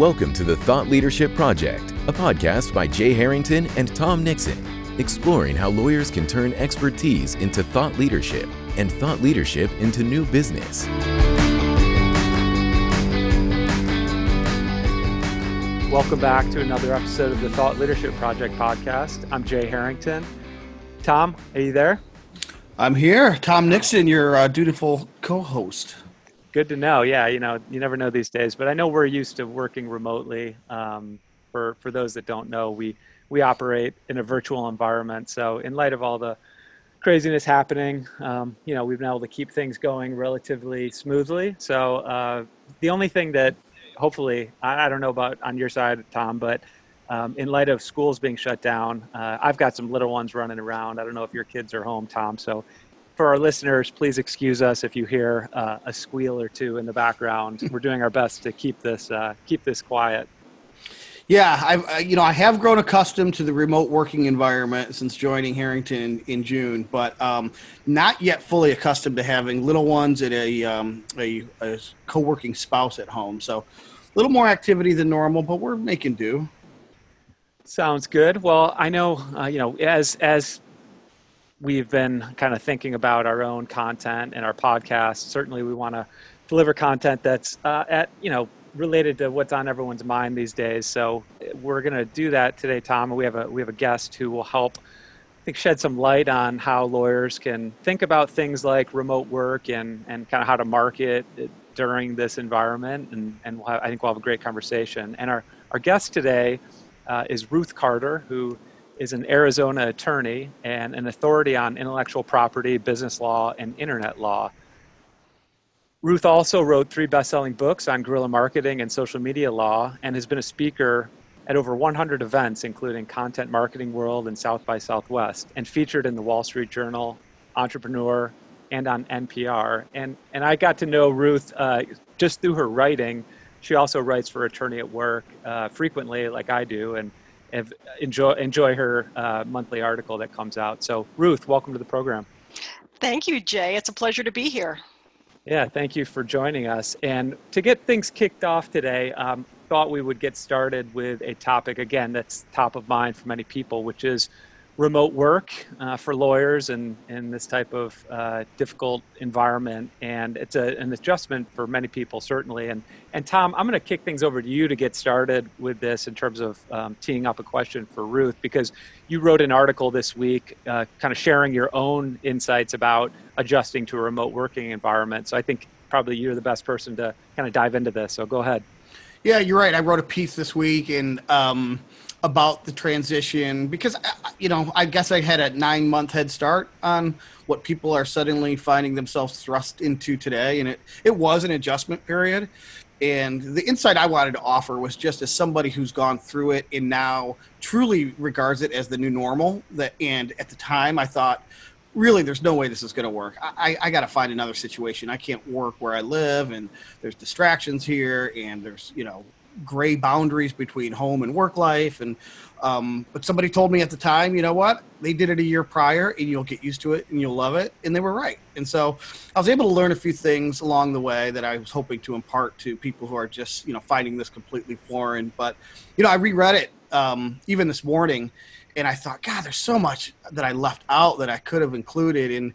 Welcome to the Thought Leadership Project, a podcast by Jay Harrington and Tom Nixon, exploring how lawyers can turn expertise into thought leadership and thought leadership into new business. Welcome back to another episode of the Thought Leadership Project podcast. I'm Jay Harrington. Tom, are you there? I'm here. Tom Nixon, your uh, dutiful co host. Good to know. Yeah, you know, you never know these days, but I know we're used to working remotely. Um, for for those that don't know, we we operate in a virtual environment. So, in light of all the craziness happening, um, you know, we've been able to keep things going relatively smoothly. So, uh, the only thing that hopefully, I, I, don't know about on your side, Tom, but um, in light of schools being shut down, uh, I've got some little ones running around. I don't know if your kids are home, Tom. So for our listeners, please excuse us if you hear uh, a squeal or two in the background. We're doing our best to keep this uh, keep this quiet. Yeah, I've you know I have grown accustomed to the remote working environment since joining Harrington in June, but um, not yet fully accustomed to having little ones and a, um, a, a co-working spouse at home. So a little more activity than normal, but we're making do. Sounds good. Well, I know uh, you know as as we've been kind of thinking about our own content and our podcast. Certainly, we want to deliver content that's uh, at you know related to what's on everyone's mind these days. So we're going to do that today, Tom. We have a we have a guest who will help. I think shed some light on how lawyers can think about things like remote work and, and kind of how to market during this environment. And, and we'll have, I think we'll have a great conversation. And our, our guest today uh, is Ruth Carter, who is an Arizona attorney and an authority on intellectual property, business law, and internet law. Ruth also wrote three best selling books on guerrilla marketing and social media law and has been a speaker at over 100 events, including Content Marketing World and South by Southwest, and featured in the Wall Street Journal, Entrepreneur, and on NPR. And, and I got to know Ruth uh, just through her writing. She also writes for Attorney at Work uh, frequently, like I do. And enjoy enjoy her uh, monthly article that comes out. So, Ruth, welcome to the program. Thank you, Jay. It's a pleasure to be here. Yeah, thank you for joining us. And to get things kicked off today, um, thought we would get started with a topic again that's top of mind for many people, which is remote work uh, for lawyers and in this type of uh, difficult environment. And it's a, an adjustment for many people, certainly. And, and Tom, I'm going to kick things over to you to get started with this in terms of um, teeing up a question for Ruth, because you wrote an article this week uh, kind of sharing your own insights about adjusting to a remote working environment. So I think probably you're the best person to kind of dive into this. So go ahead. Yeah, you're right. I wrote a piece this week and, um, about the transition because uh, you know I guess I had a nine month head start on what people are suddenly finding themselves thrust into today, and it it was an adjustment period. And the insight I wanted to offer was just as somebody who's gone through it and now truly regards it as the new normal. That and at the time I thought, really, there's no way this is going to work. I, I got to find another situation. I can't work where I live, and there's distractions here, and there's you know gray boundaries between home and work life and um, but somebody told me at the time you know what? They did it a year prior and you'll get used to it and you'll love it and they were right. And so i was able to learn a few things along the way that i was hoping to impart to people who are just you know finding this completely foreign but you know i reread it um, even this morning and I thought, God, there's so much that I left out that I could have included, and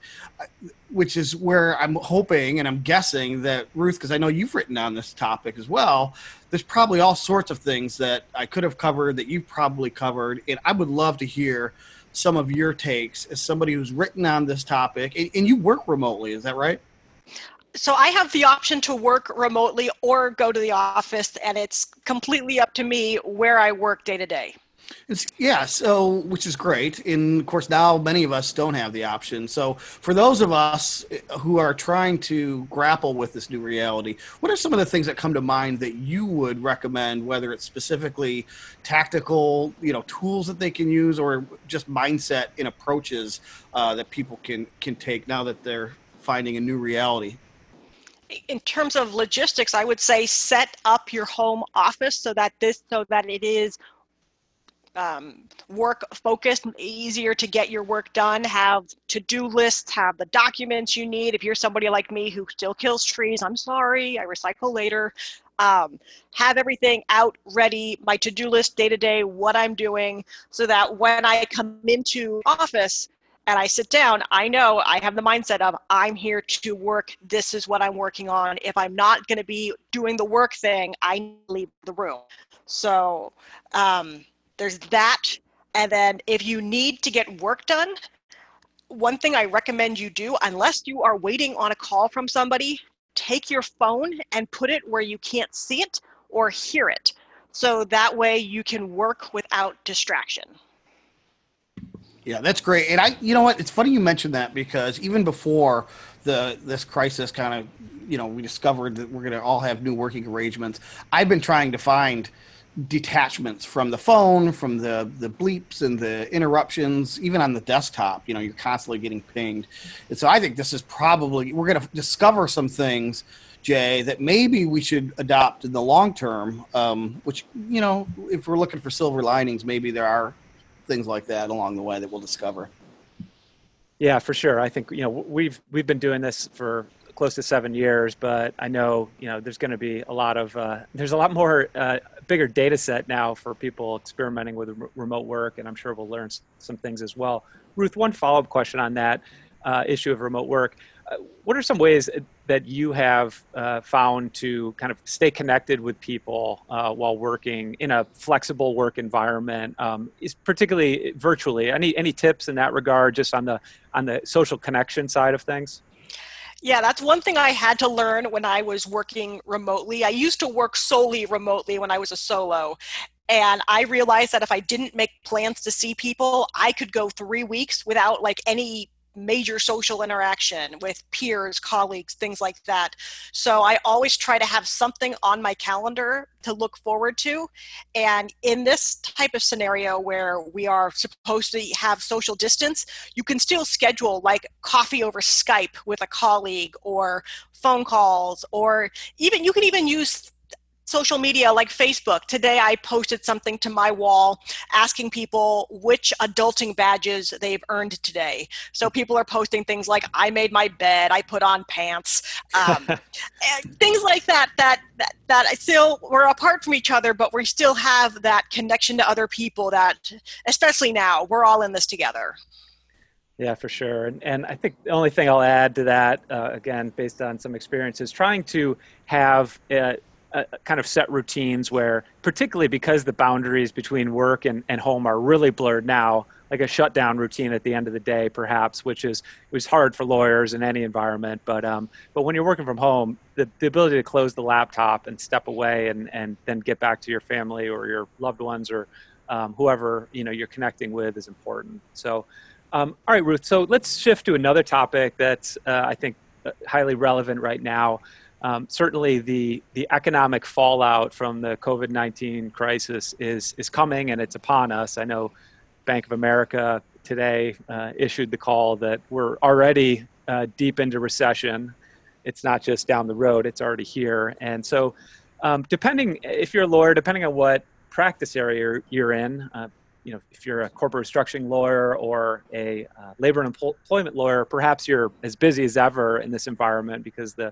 which is where I'm hoping and I'm guessing that Ruth, because I know you've written on this topic as well. There's probably all sorts of things that I could have covered that you've probably covered, and I would love to hear some of your takes as somebody who's written on this topic, and, and you work remotely. Is that right? so I have the option to work remotely or go to the office, and it's completely up to me where I work day to day. It's, yeah, so which is great. And of course, now many of us don't have the option. So, for those of us who are trying to grapple with this new reality, what are some of the things that come to mind that you would recommend, whether it's specifically tactical, you know, tools that they can use, or just mindset and approaches uh, that people can can take now that they're finding a new reality? in terms of logistics, I would say set up your home office so that this so that it is um, work focused, easier to get your work done, have to do lists, have the documents you need. If you're somebody like me who still kills trees, I'm sorry, I recycle later. um, have everything out ready, my to-do list day to day, what I'm doing, so that when I come into office and I sit down, I know I have the mindset of I'm here to work. This is what I'm working on. If I'm not going to be doing the work thing, I leave the room. So um, there's that. And then if you need to get work done, one thing I recommend you do, unless you are waiting on a call from somebody, take your phone and put it where you can't see it or hear it. So that way you can work without distraction. Yeah, that's great. And I, you know what? It's funny you mentioned that because even before the this crisis kind of, you know, we discovered that we're going to all have new working arrangements. I've been trying to find detachments from the phone, from the the bleeps and the interruptions, even on the desktop. You know, you're constantly getting pinged, and so I think this is probably we're going to discover some things, Jay, that maybe we should adopt in the long term. Um, which you know, if we're looking for silver linings, maybe there are things like that along the way that we'll discover. Yeah, for sure. I think you know we've we've been doing this for close to seven years, but I know you know there's going to be a lot of uh, there's a lot more uh, bigger data set now for people experimenting with remote work, and I'm sure we'll learn some things as well. Ruth, one follow up question on that uh, issue of remote work. Uh, what are some ways that you have uh, found to kind of stay connected with people uh, while working in a flexible work environment, um, is particularly virtually? Any any tips in that regard, just on the on the social connection side of things? Yeah, that's one thing I had to learn when I was working remotely. I used to work solely remotely when I was a solo. And I realized that if I didn't make plans to see people, I could go three weeks without like any major social interaction with peers, colleagues, things like that. So I always try to have something on my calendar to look forward to. And in this type of scenario where we are supposed to have social distance, you can still schedule like coffee over Skype with a colleague or phone calls or even you can even use social media like Facebook. Today I posted something to my wall asking people which adulting badges they've earned today. So people are posting things like I made my bed, I put on pants, um, things like that, that, that, that I still, we're apart from each other, but we still have that connection to other people that, especially now, we're all in this together. Yeah, for sure. And, and I think the only thing I'll add to that, uh, again, based on some experience, is trying to have uh, uh, kind of set routines where, particularly because the boundaries between work and, and home are really blurred now, like a shutdown routine at the end of the day, perhaps, which is was hard for lawyers in any environment. But um, but when you're working from home, the, the ability to close the laptop and step away and, and then get back to your family or your loved ones or um, whoever you know you're connecting with is important. So, um, all right, Ruth. So let's shift to another topic that's uh, I think uh, highly relevant right now um, certainly the the economic fallout from the COVID nineteen crisis is is coming and it's upon us. I know Bank of America today uh, issued the call that we're already uh, deep into recession. It's not just down the road; it's already here. And so, um, depending if you're a lawyer, depending on what practice area you're in. Uh, you know, if you're a corporate restructuring lawyer or a uh, labor and employment lawyer, perhaps you're as busy as ever in this environment because the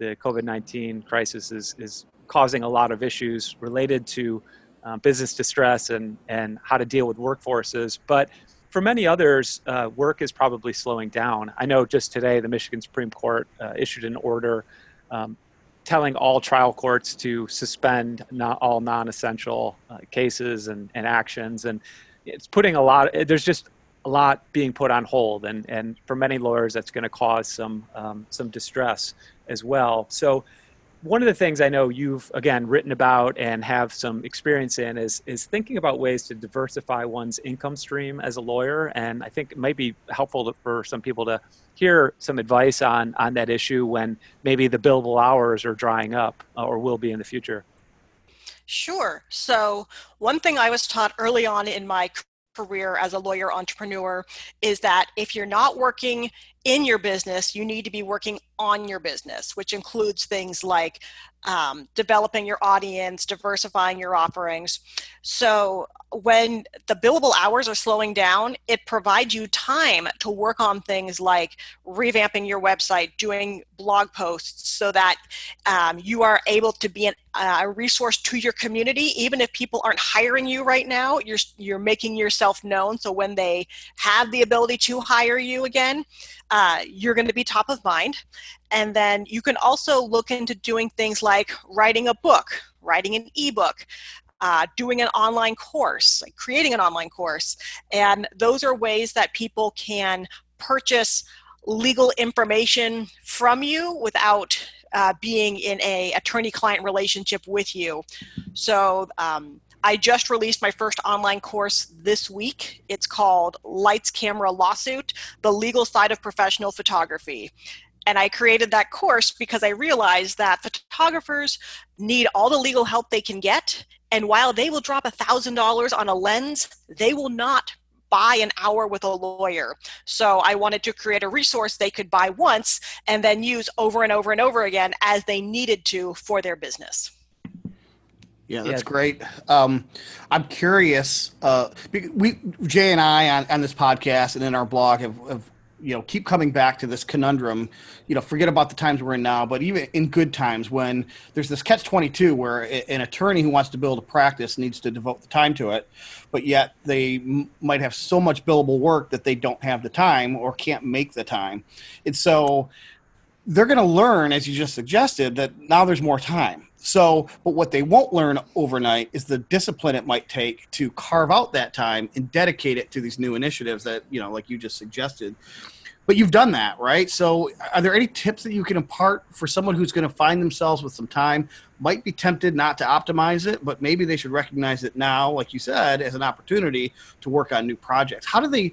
the COVID 19 crisis is, is causing a lot of issues related to um, business distress and, and how to deal with workforces. But for many others, uh, work is probably slowing down. I know just today the Michigan Supreme Court uh, issued an order um, telling all trial courts to suspend not all non essential uh, cases and, and actions. And it's putting a lot, there's just a lot being put on hold. And, and for many lawyers, that's going to cause some, um, some distress as well. So one of the things I know you've again written about and have some experience in is is thinking about ways to diversify one's income stream as a lawyer, and I think it might be helpful to, for some people to hear some advice on on that issue when maybe the billable hours are drying up uh, or will be in the future. Sure. So one thing I was taught early on in my career as a lawyer entrepreneur is that if you're not working in your business, you need to be working on your business, which includes things like um, developing your audience, diversifying your offerings. So, when the billable hours are slowing down, it provides you time to work on things like revamping your website, doing blog posts, so that um, you are able to be an, uh, a resource to your community. Even if people aren't hiring you right now, you're you're making yourself known. So when they have the ability to hire you again, uh, you're going to be top of mind. And then you can also look into doing things like writing a book, writing an ebook, uh, doing an online course, like creating an online course. And those are ways that people can purchase legal information from you without uh, being in a attorney-client relationship with you. So um, I just released my first online course this week. It's called Lights Camera Lawsuit: The Legal Side of Professional Photography. And I created that course because I realized that photographers need all the legal help they can get. And while they will drop $1,000 on a lens, they will not buy an hour with a lawyer. So I wanted to create a resource they could buy once and then use over and over and over again as they needed to for their business. Yeah, that's yeah. great. Um, I'm curious. Uh, we Jay and I on, on this podcast and in our blog have, have you know keep coming back to this conundrum you know forget about the times we're in now but even in good times when there's this catch 22 where an attorney who wants to build a practice needs to devote the time to it but yet they m- might have so much billable work that they don't have the time or can't make the time and so they're going to learn as you just suggested that now there's more time so, but what they won't learn overnight is the discipline it might take to carve out that time and dedicate it to these new initiatives that, you know, like you just suggested. But you've done that, right? So, are there any tips that you can impart for someone who's going to find themselves with some time, might be tempted not to optimize it, but maybe they should recognize it now, like you said, as an opportunity to work on new projects? How do they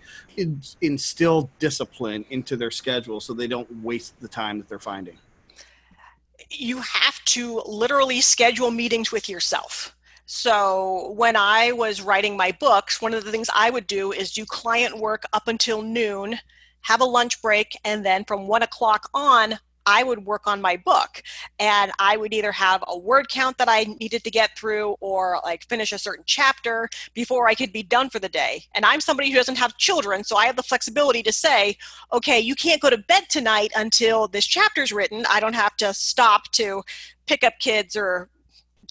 instill discipline into their schedule so they don't waste the time that they're finding? You have to literally schedule meetings with yourself. So when I was writing my books, one of the things I would do is do client work up until noon, have a lunch break, and then from one o'clock on, I would work on my book and I would either have a word count that I needed to get through or like finish a certain chapter before I could be done for the day. And I'm somebody who doesn't have children, so I have the flexibility to say, okay, you can't go to bed tonight until this chapter's written. I don't have to stop to pick up kids or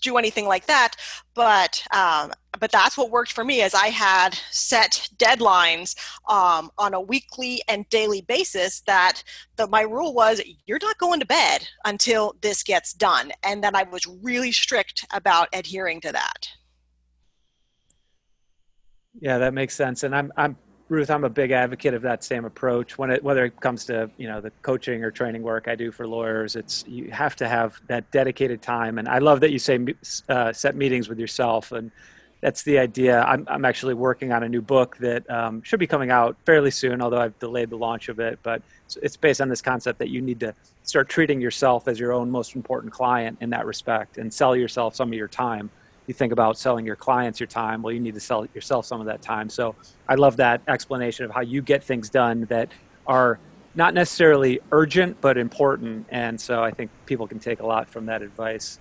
do anything like that but um, but that's what worked for me as i had set deadlines um, on a weekly and daily basis that the, my rule was you're not going to bed until this gets done and then i was really strict about adhering to that. Yeah that makes sense and i'm i'm Ruth, I'm a big advocate of that same approach. When it, whether it comes to you know the coaching or training work I do for lawyers, it's you have to have that dedicated time. And I love that you say uh, set meetings with yourself, and that's the idea. I'm I'm actually working on a new book that um, should be coming out fairly soon, although I've delayed the launch of it. But it's, it's based on this concept that you need to start treating yourself as your own most important client in that respect, and sell yourself some of your time you think about selling your clients your time well you need to sell yourself some of that time. So i love that explanation of how you get things done that are not necessarily urgent but important. And so i think people can take a lot from that advice.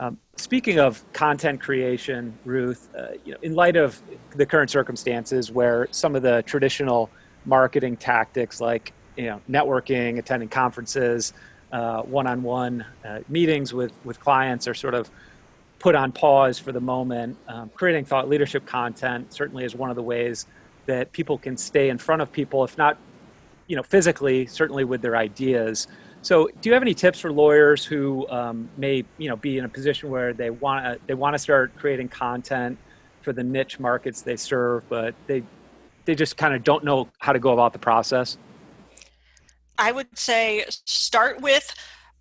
Um, speaking of content creation ruth uh, you know, in light of the current circumstances where some of the traditional marketing tactics like you know networking attending conferences uh, one-on-one uh, meetings with with clients are sort of put on pause for the moment. Um, creating thought leadership content certainly is one of the ways that people can stay in front of people, if not, you know, physically, certainly with their ideas. So, do you have any tips for lawyers who um, may, you know, be in a position where they want to they want to start creating content for the niche markets they serve, but they they just kind of don't know how to go about the process? I would say start with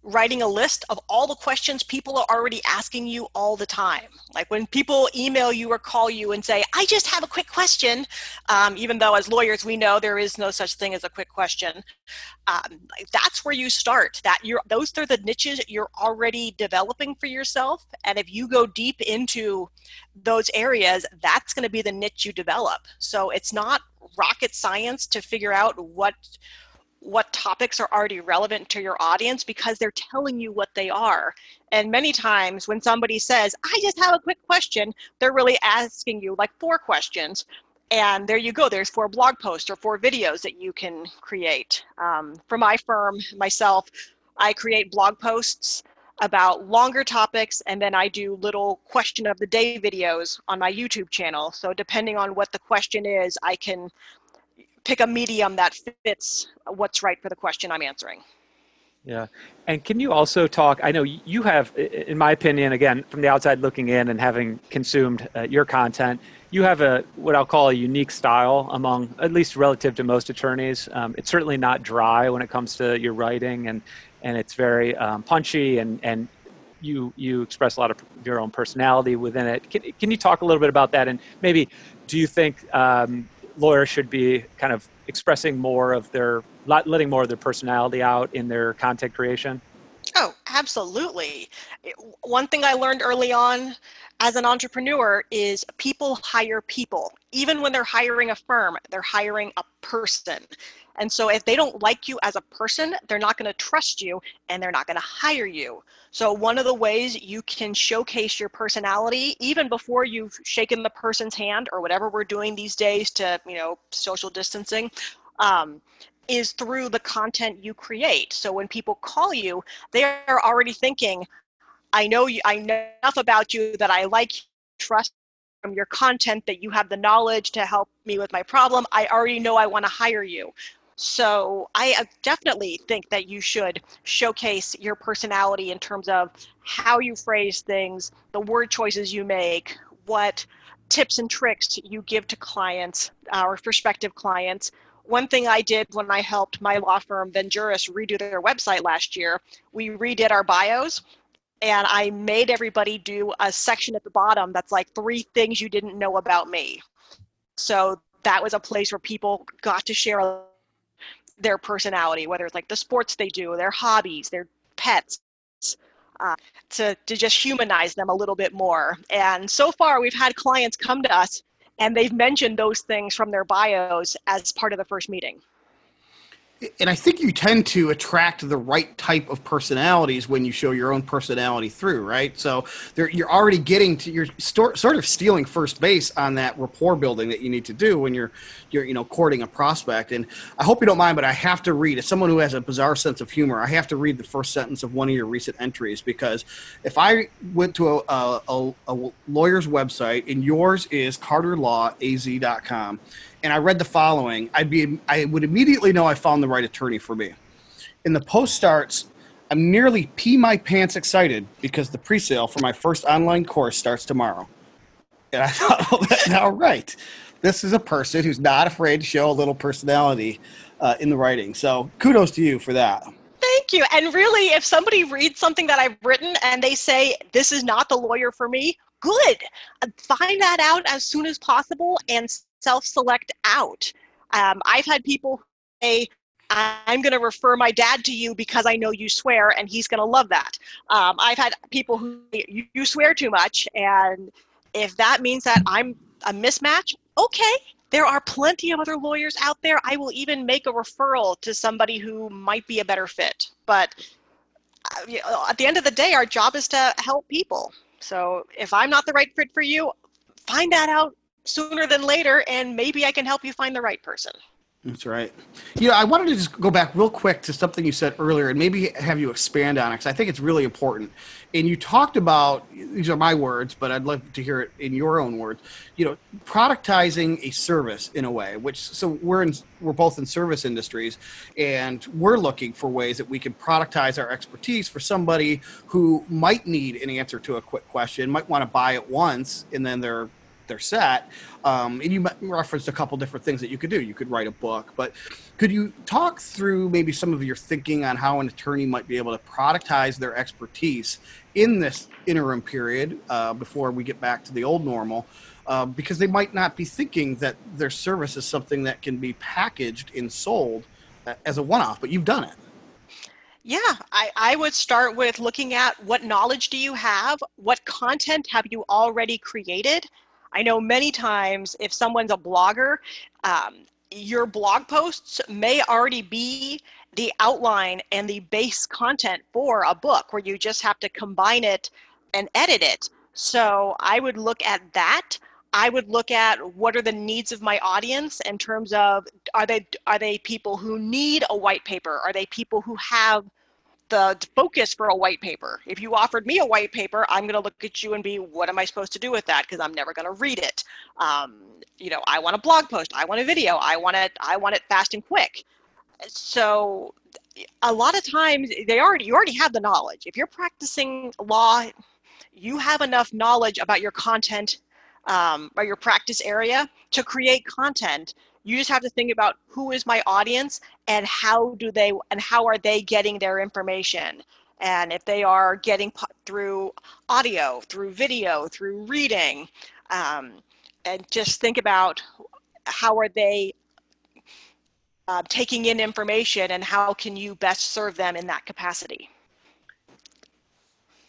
writing a list of all the questions people are already asking you all the time. Like when people email you or call you and say, I just have a quick question, um, even though as lawyers we know there is no such thing as a quick question. Um, that's where you start. That you're, those are the niches you're already developing for yourself. And if you go deep into those areas, that's going to be the niche you develop. So it's not rocket science to figure out what what topics are already relevant to your audience because they're telling you what they are. And many times when somebody says, I just have a quick question, they're really asking you like four questions. And there you go, there's four blog posts or four videos that you can create. Um, for my firm, myself, I create blog posts about longer topics and then I do little question of the day videos on my YouTube channel. So depending on what the question is, I can pick a medium that fits what's right for the question I'm answering. Yeah. And can you also talk? I know you have, in my opinion, again, from the outside looking in and having consumed uh, your content, you have a what I'll call a unique style among, at least relative to most attorneys. Um, it's certainly not dry when it comes to your writing, and and it's very um, punchy, and and you you express a lot of your own personality within it. Can can you talk a little bit about that? And maybe, do you think um, lawyers should be kind of expressing more of their letting more of their personality out in their content creation oh absolutely. One thing i learned early on as an entrepreneur is people hire people. Even when they're hiring a firm they're hiring a person. And so if they don't like you as a person, they're not going to trust you and they're not going to hire you. So one of the ways you can showcase your personality even before you've shaken the person's hand or whatever we're doing these days to, you know, social distancing, um, is through the content you create. So when people call you, they are already thinking, I know you, I know enough about you that I like, trust from your content that you have the knowledge to help me with my problem. I already know I want to hire you. So I definitely think that you should showcase your personality in terms of how you phrase things, the word choices you make, what tips and tricks you give to clients uh, or prospective clients. One thing I did when I helped my law firm Venjuris redo their website last year, we redid our bios and I made everybody do a section at the bottom that's like three things you didn't know about me. So that was a place where people got to share their personality, whether it's like the sports they do, their hobbies, their pets, uh, to, to just humanize them a little bit more. And so far, we've had clients come to us and they've mentioned those things from their bios as part of the first meeting and I think you tend to attract the right type of personalities when you show your own personality through, right? So you're already getting to you're sort of stealing first base on that rapport building that you need to do when you're you're you know courting a prospect. And I hope you don't mind, but I have to read as someone who has a bizarre sense of humor. I have to read the first sentence of one of your recent entries because if I went to a, a, a lawyer's website and yours is CarterLawAZ.com and I read the following, I'd be I would immediately know I found the right attorney for me. And the post starts, I'm nearly pee my pants excited because the pre-sale for my first online course starts tomorrow. And I thought, well, that's now right. This is a person who's not afraid to show a little personality uh, in the writing. So kudos to you for that. Thank you. And really, if somebody reads something that I've written and they say, this is not the lawyer for me, good. Find that out as soon as possible and self-select out. Um, I've had people say, I'm going to refer my dad to you because I know you swear, and he's going to love that. Um, I've had people who you, you swear too much, and if that means that I'm a mismatch, okay. There are plenty of other lawyers out there. I will even make a referral to somebody who might be a better fit. But uh, at the end of the day, our job is to help people. So if I'm not the right fit for you, find that out sooner than later, and maybe I can help you find the right person. That's right. You know, I wanted to just go back real quick to something you said earlier and maybe have you expand on it because I think it's really important. And you talked about these are my words, but I'd love to hear it in your own words. You know, productizing a service in a way, which so we're in we're both in service industries and we're looking for ways that we can productize our expertise for somebody who might need an answer to a quick question, might want to buy it once and then they're they're set. Um, and you referenced a couple different things that you could do. You could write a book, but could you talk through maybe some of your thinking on how an attorney might be able to productize their expertise in this interim period uh, before we get back to the old normal? Uh, because they might not be thinking that their service is something that can be packaged and sold uh, as a one-off, but you've done it. Yeah, I, I would start with looking at what knowledge do you have? What content have you already created? I know many times if someone's a blogger, um, your blog posts may already be the outline and the base content for a book where you just have to combine it and edit it. So I would look at that. I would look at what are the needs of my audience in terms of are they are they people who need a white paper? Are they people who have the focus for a white paper? If you offered me a white paper, I'm going to look at you and be, what am I supposed to do with that? Because I'm never going to read it. Um, you know, I want a blog post. I want a video. I want it. I want it fast and quick. So a lot of times they already you already have the knowledge. If you're practicing law, you have enough knowledge about your content um, or your practice area to create content. You just have to think about who is my audience and how do they and how are they getting their information. And if they are getting through audio, through video, through reading, um, and just think about how are they uh, taking in information and how can you best serve them in that capacity.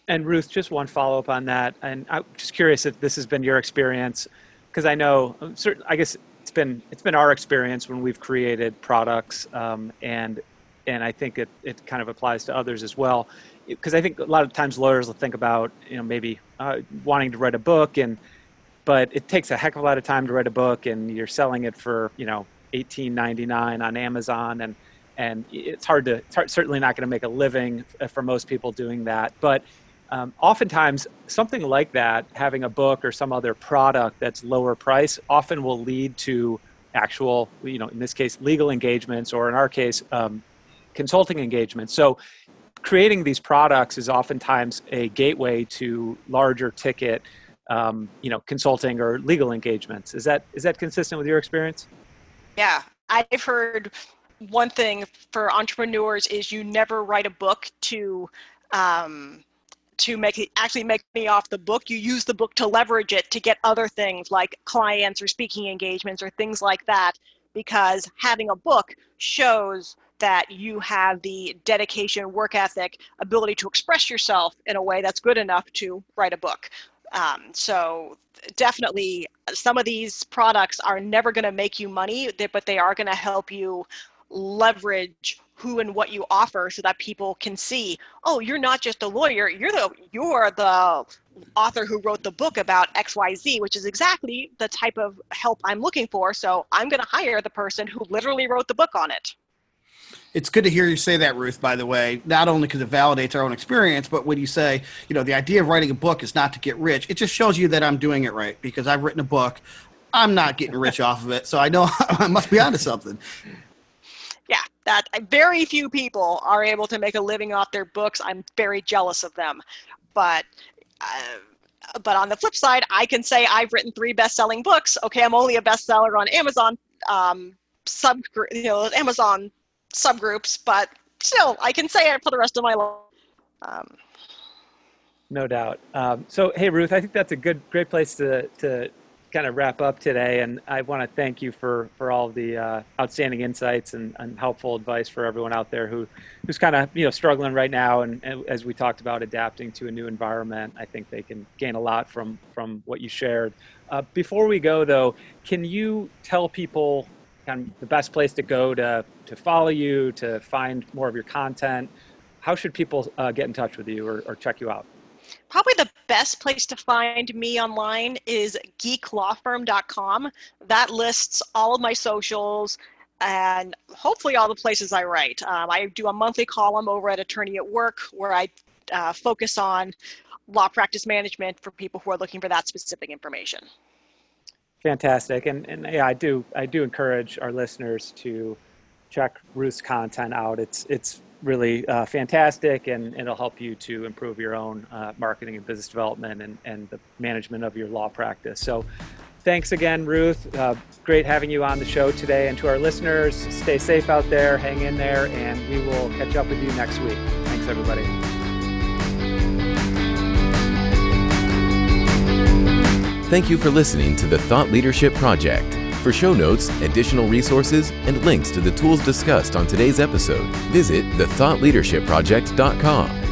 And Ruth, just one follow up on that. And I'm just curious if this has been your experience, because I know, um, certain, I guess it's been it's been our experience when we've created products, um, and and I think it, it kind of applies to others as well. Because I think a lot of times lawyers will think about you know maybe uh, wanting to write a book, and but it takes a heck of a lot of time to write a book, and you're selling it for you know 18.99 on Amazon, and and it's hard to it's hard, certainly not going to make a living uh, for most people doing that, but um, oftentimes something like that having a book or some other product that's lower price often will lead to actual you know in this case legal engagements or in our case um, consulting engagements. So creating these products is oftentimes a gateway to larger ticket um, you know consulting or legal engagements. Is that is that consistent with your experience? Yeah. I've heard one thing for entrepreneurs is you never write a book to um, to make actually make me off the book you use the book to leverage it to get other things like clients or speaking engagements or things like that because having a book shows that you have the dedication work ethic ability to express yourself in a way that's good enough to write a book. Um, so definitely some of these products are never going to make you money but they are going to help you leverage who and what you offer so that people can see oh you're not just a lawyer you're the you're the author who wrote the book about xyz which is exactly the type of help i'm looking for so i'm going to hire the person who literally wrote the book on it. It's good to hear you say that ruth by the way not only because it validates our own experience but when you say you know the idea of writing a book is not to get rich it just shows you that i'm doing it right because i've written a book. I'm not getting rich off of it so i know i must be onto something that very few people are able to make a living off their books. I'm very jealous of them, but. Uh, but on the flip side, I can say I've written three best-selling books. Okay, I'm only a bestseller on Amazon um, sub, you know, Amazon subgroups, but still, I can say it for the rest of my life. Um, no doubt. Um, so, hey, Ruth, I think that's a good, great place to to kind of wrap up today, and I want to thank you for for all the uh, outstanding insights and, and, helpful advice for everyone out there who who's kind of you know struggling right now, and, and, as we talked about adapting to a new environment. I think they can gain a lot from from what you shared. Uh, before we go, though, can you tell people kind of the best place to go to to follow you, to find more of your content? How should people uh, get in touch with you or, or check you out? Probably the best place to find me online is geeklawfirm.com. That lists all of my socials and hopefully all the places I write. Um, I do a monthly column over at Attorney at Work where I uh, focus on law practice management for people who are looking for that specific information. Fantastic, and and yeah, I do I do encourage our listeners to check Ruth's content out. It's it's really uh, fantastic and it'll help you to improve your own uh, marketing and business development and, and the management of your law practice. So thanks again, Ruth. Uh, great having you on the show today. And to our listeners, stay safe out there, hang in there, and we will catch up with you next week. Thanks, everybody. Thank you for listening to the Thought Leadership Project. For show notes, additional resources, and links to the tools discussed on today's episode, visit thethoughtleadershipproject.com.